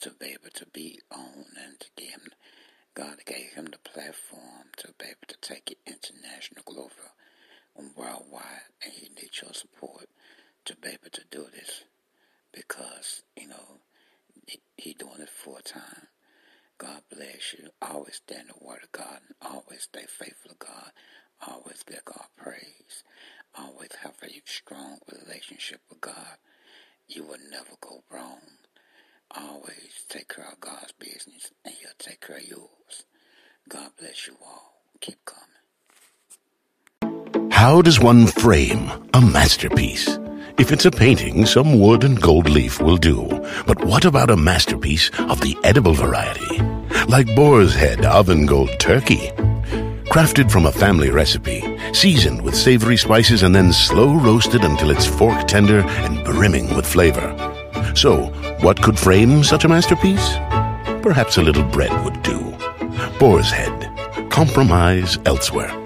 to be able to be on and give God gave him the platform to be able to take it international, global, and worldwide, and he needs your support to be able to do this because, you know, he, he doing it full time. God bless you. Always stand the word of God and always stay faithful to God. Always give God praise. Always have a strong relationship with God. You will never go wrong. Always take care of God's business and He'll take care of yours. God bless you all. Keep coming. How does one frame a masterpiece? If it's a painting, some wood and gold leaf will do. But what about a masterpiece of the edible variety? Like Boar's Head Oven Gold Turkey. Crafted from a family recipe, seasoned with savory spices and then slow roasted until it's fork tender and brimming with flavor. So, what could frame such a masterpiece? Perhaps a little bread would do. Boar's Head. Compromise elsewhere.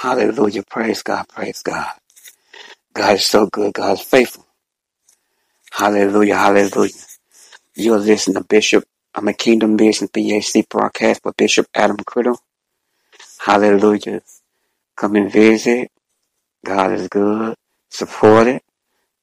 Hallelujah. Praise God. Praise God. God is so good. God is faithful. Hallelujah. Hallelujah. You're listening to Bishop. I'm a Kingdom Business BAC broadcast with Bishop Adam Criddle. Hallelujah. Come and visit. God is good. Support it.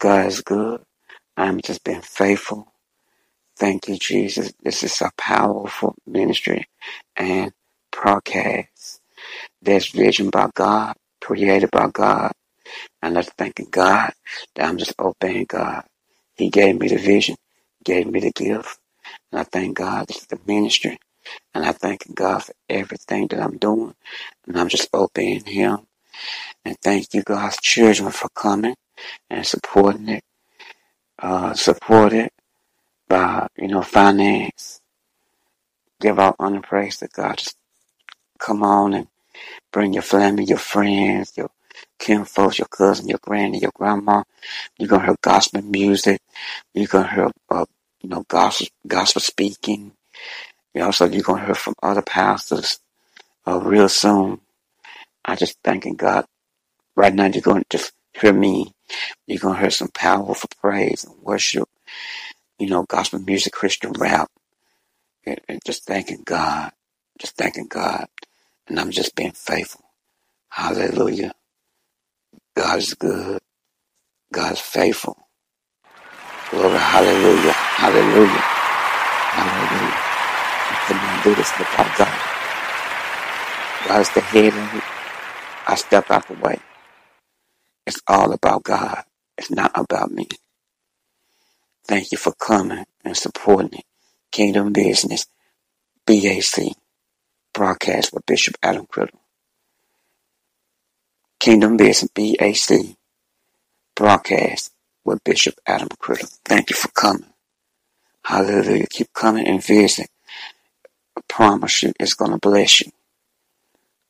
God is good. I'm just being faithful. Thank you, Jesus. This is a powerful ministry and broadcast. There's vision by God, created by God. And I'm thanking God that I'm just obeying God. He gave me the vision, gave me the gift. And I thank God is the ministry. And I thank God for everything that I'm doing. And I'm just obeying Him. And thank you, God's children, for coming and supporting it. Uh, support it. God, you know, finance. Give out honor praise to God. Just come on and bring your family, your friends, your kinfolks, your cousin, your granny, your grandma. You're gonna hear gospel music. You're gonna hear, uh, you know, gospel gospel speaking. You also you're gonna hear from other pastors uh, real soon. I just thanking God. Right now, you're to just hear me. You're to hear some powerful praise and worship, you know, gospel music, Christian rap, and just thanking God. Just thanking God. And I'm just being faithful. Hallelujah. God is good. God is faithful. Glory. Hallelujah. Hallelujah. Hallelujah. I could not do this without God. God's the head of it. I step out the way. It's all about God. It's not about me. Thank you for coming and supporting it. Kingdom Business, BAC, Broadcast with Bishop Adam Criddle, Kingdom Business BAC broadcast with Bishop Adam Criddle. Thank you for coming. Hallelujah. Keep coming and visiting. I promise you, it's going to bless you.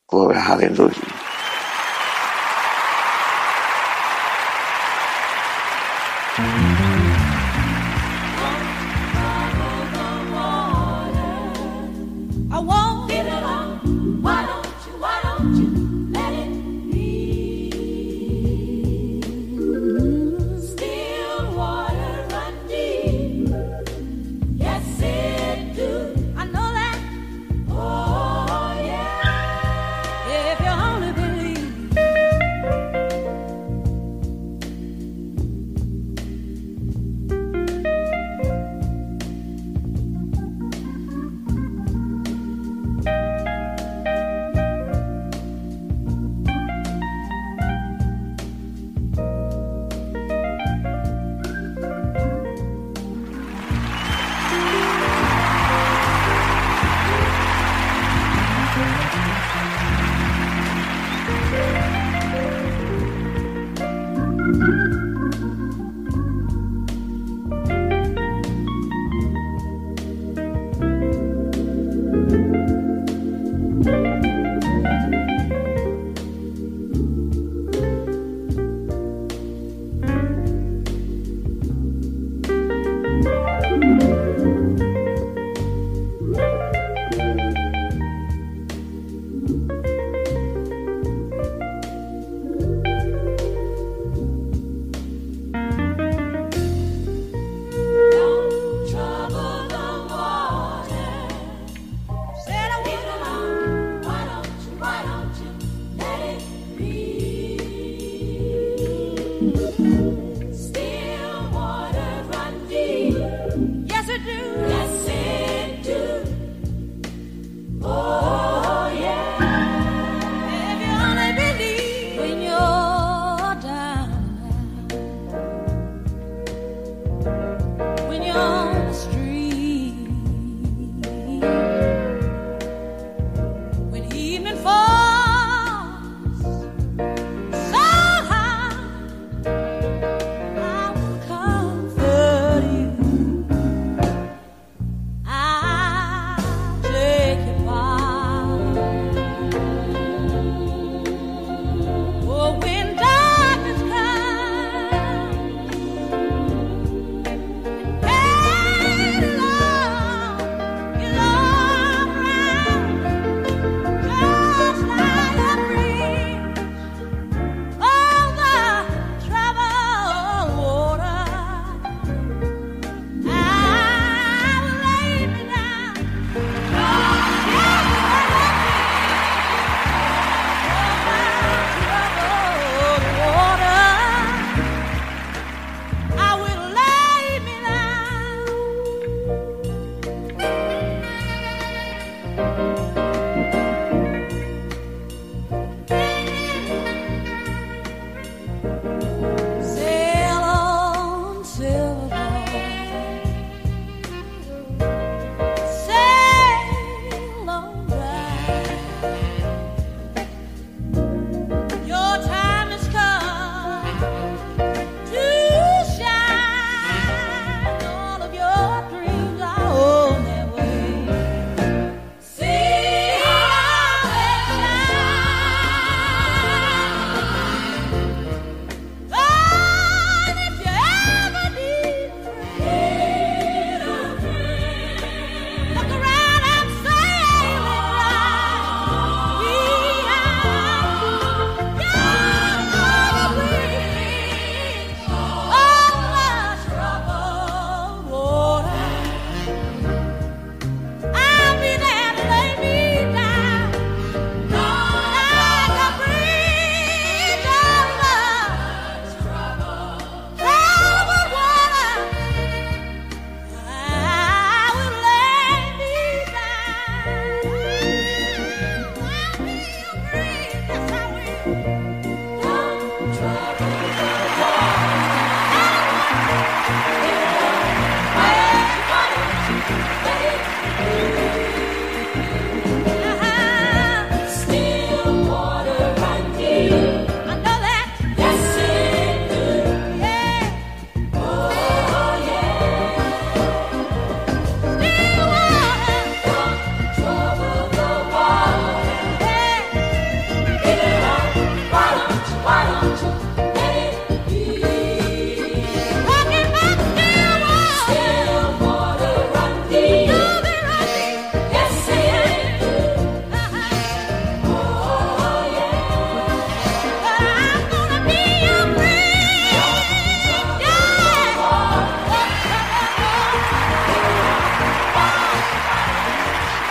Glory, hallelujah. Mm-hmm.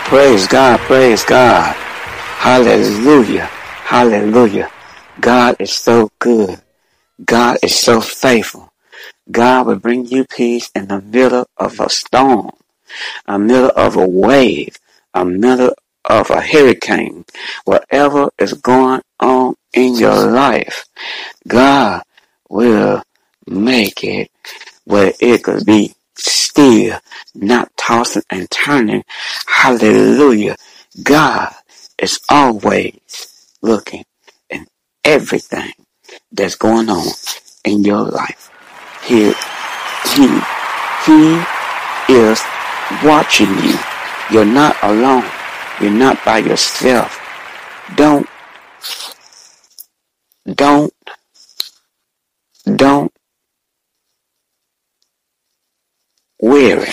Praise God, praise God. Hallelujah, hallelujah. God is so good. God is so faithful. God will bring you peace in the middle of a storm, a middle of a wave, a middle of a hurricane, whatever is going on in your life. God will make it where it could be still, not tossing and turning. Hallelujah. God is always looking in everything that's going on in your life. He, he, he is watching you. You're not alone. You're not by yourself. Don't, don't, don't weary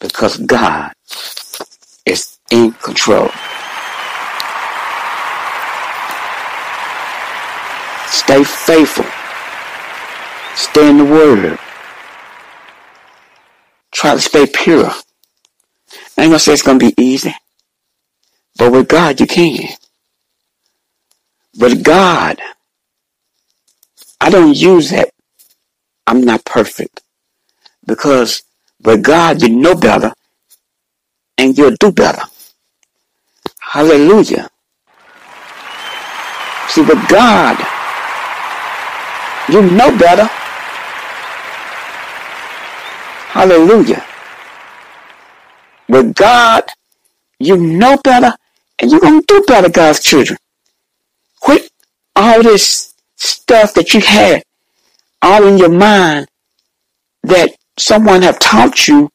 because God is in control. Stay faithful. Stay in the Word. Try to stay pure. I ain't gonna say it's gonna be easy, but with God you can. But God, I don't use that. I'm not perfect. Because with God, you know better and you'll do better. Hallelujah. See, with God, you know better. Hallelujah. With God, you know better and you're going to do better, God's children. Quit all this stuff that you had all in your mind that someone have taught you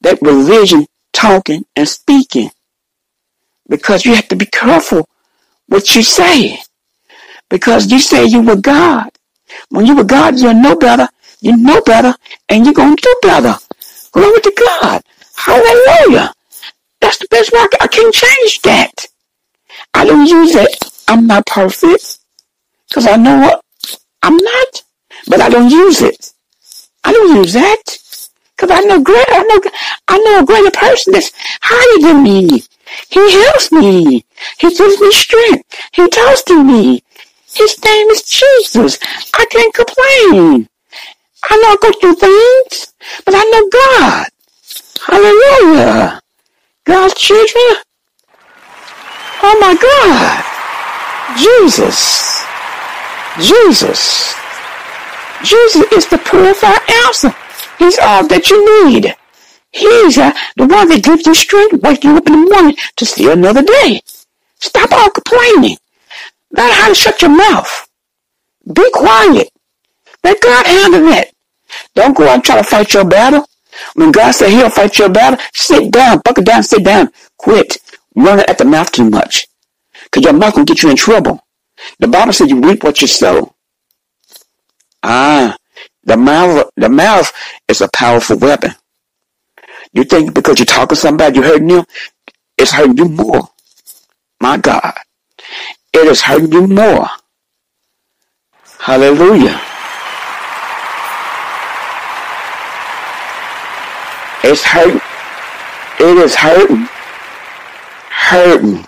that religion talking and speaking. Because you have to be careful what you say. Because you say you were God. When you were God, you know better, you know better, and you're going to do better. Glory to God. Hallelujah. That's the best way. I can't change that. I don't use it. I'm not perfect. Because I know what? I'm not. But I don't use it. I don't use that. Cause I know great, I know, I know a greater person that's higher than me. He helps me. He gives me strength. He talks to me. His name is Jesus. I can't complain. I know I go through things, but I know God. Hallelujah. God's children. Oh my God. Jesus. Jesus. Jesus is the purified answer. He's all that you need. He's uh, the one that gives you strength, wake you up in the morning to see another day. Stop all complaining. Learn how to shut your mouth. Be quiet. Let God handle it. Don't go out and try to fight your battle. When God said he'll fight your battle, sit down, buckle down, sit down. Quit running at the mouth too much. Because your mouth will get you in trouble. The Bible says you reap what you sow. Ah, the mouth, the mouth is a powerful weapon. You think because you're talking to somebody, you're hurting them, it's hurting you more. My God. It is hurting you more. Hallelujah. It's hurting. It is hurting. Hurting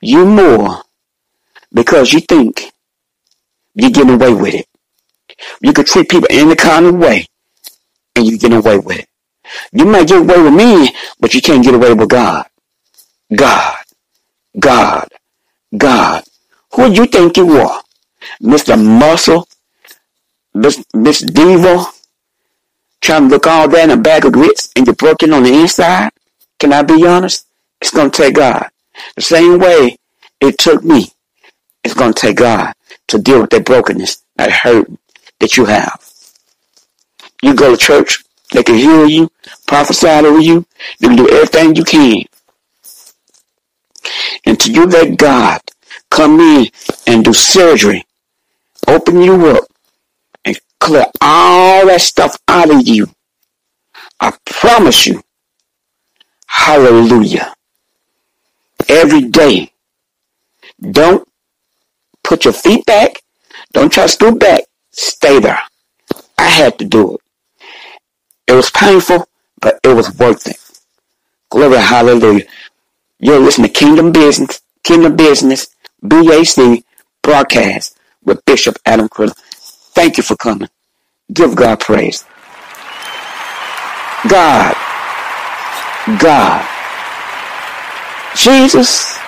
you more because you think you're getting away with it. You can treat people any kind of way and you get away with it. You might get away with me, but you can't get away with God. God. God. God. Who do you think you are? Mr. Muscle? Miss, Miss Diva? Trying to look all that in a bag of grits and you're broken on the inside? Can I be honest? It's going to take God. The same way it took me. It's going to take God to deal with that brokenness, that hurt, that you have. You go to church, they can heal you, prophesy over you, you can do everything you can. And until you let God come in and do surgery, open you up, and clear all that stuff out of you. I promise you, hallelujah. Every day, don't put your feet back, don't try to stoop back, stay there. I had to do it. It was painful, but it was worth it. Glory, hallelujah. You're listening to Kingdom Business, Kingdom Business, BAC broadcast with Bishop Adam Criddle. Thank you for coming. Give God praise. God, God, Jesus,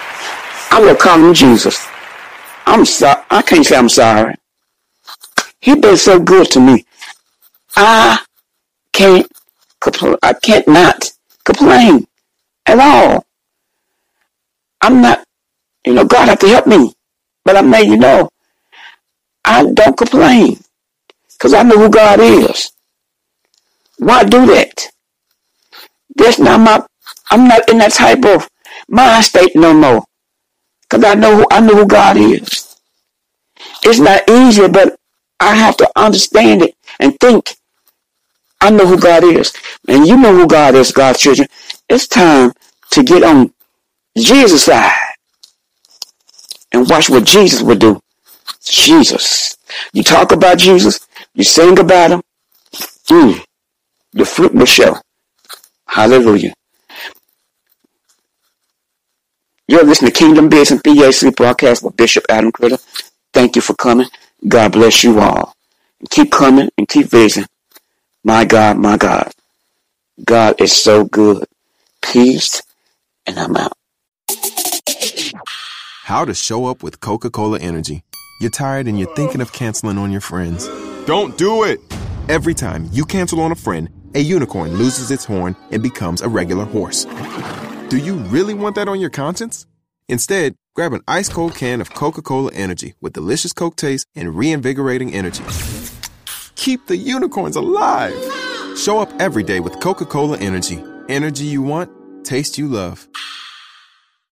I'm gonna call him Jesus. I'm sorry. I can't say I'm sorry. He been so good to me. I can't compl- I can't not complain at all. I'm not, you know, God have to help me. But I'm letting you know, I don't complain. Cause I know who God is. Why do that? That's not my, I'm not in that type of mind state no more. Cause I know who, I know who God is. It's not easy, but I have to understand it and think. I know who God is. And you know who God is, God's children. It's time to get on Jesus' side and watch what Jesus would do. Jesus. You talk about Jesus, you sing about him. Mm, the fruit will show. Hallelujah. You're listening to Kingdom Business BAC broadcast with Bishop Adam Criddle. Thank you for coming. God bless you all. Keep coming and keep visiting. My God, my God. God is so good. Peace, and I'm out. How to show up with Coca Cola Energy. You're tired and you're thinking of canceling on your friends. Don't do it! Every time you cancel on a friend, a unicorn loses its horn and becomes a regular horse. Do you really want that on your conscience? Instead, grab an ice cold can of Coca Cola Energy with delicious Coke taste and reinvigorating energy. Keep the unicorns alive! Show up every day with Coca Cola Energy. Energy you want, taste you love.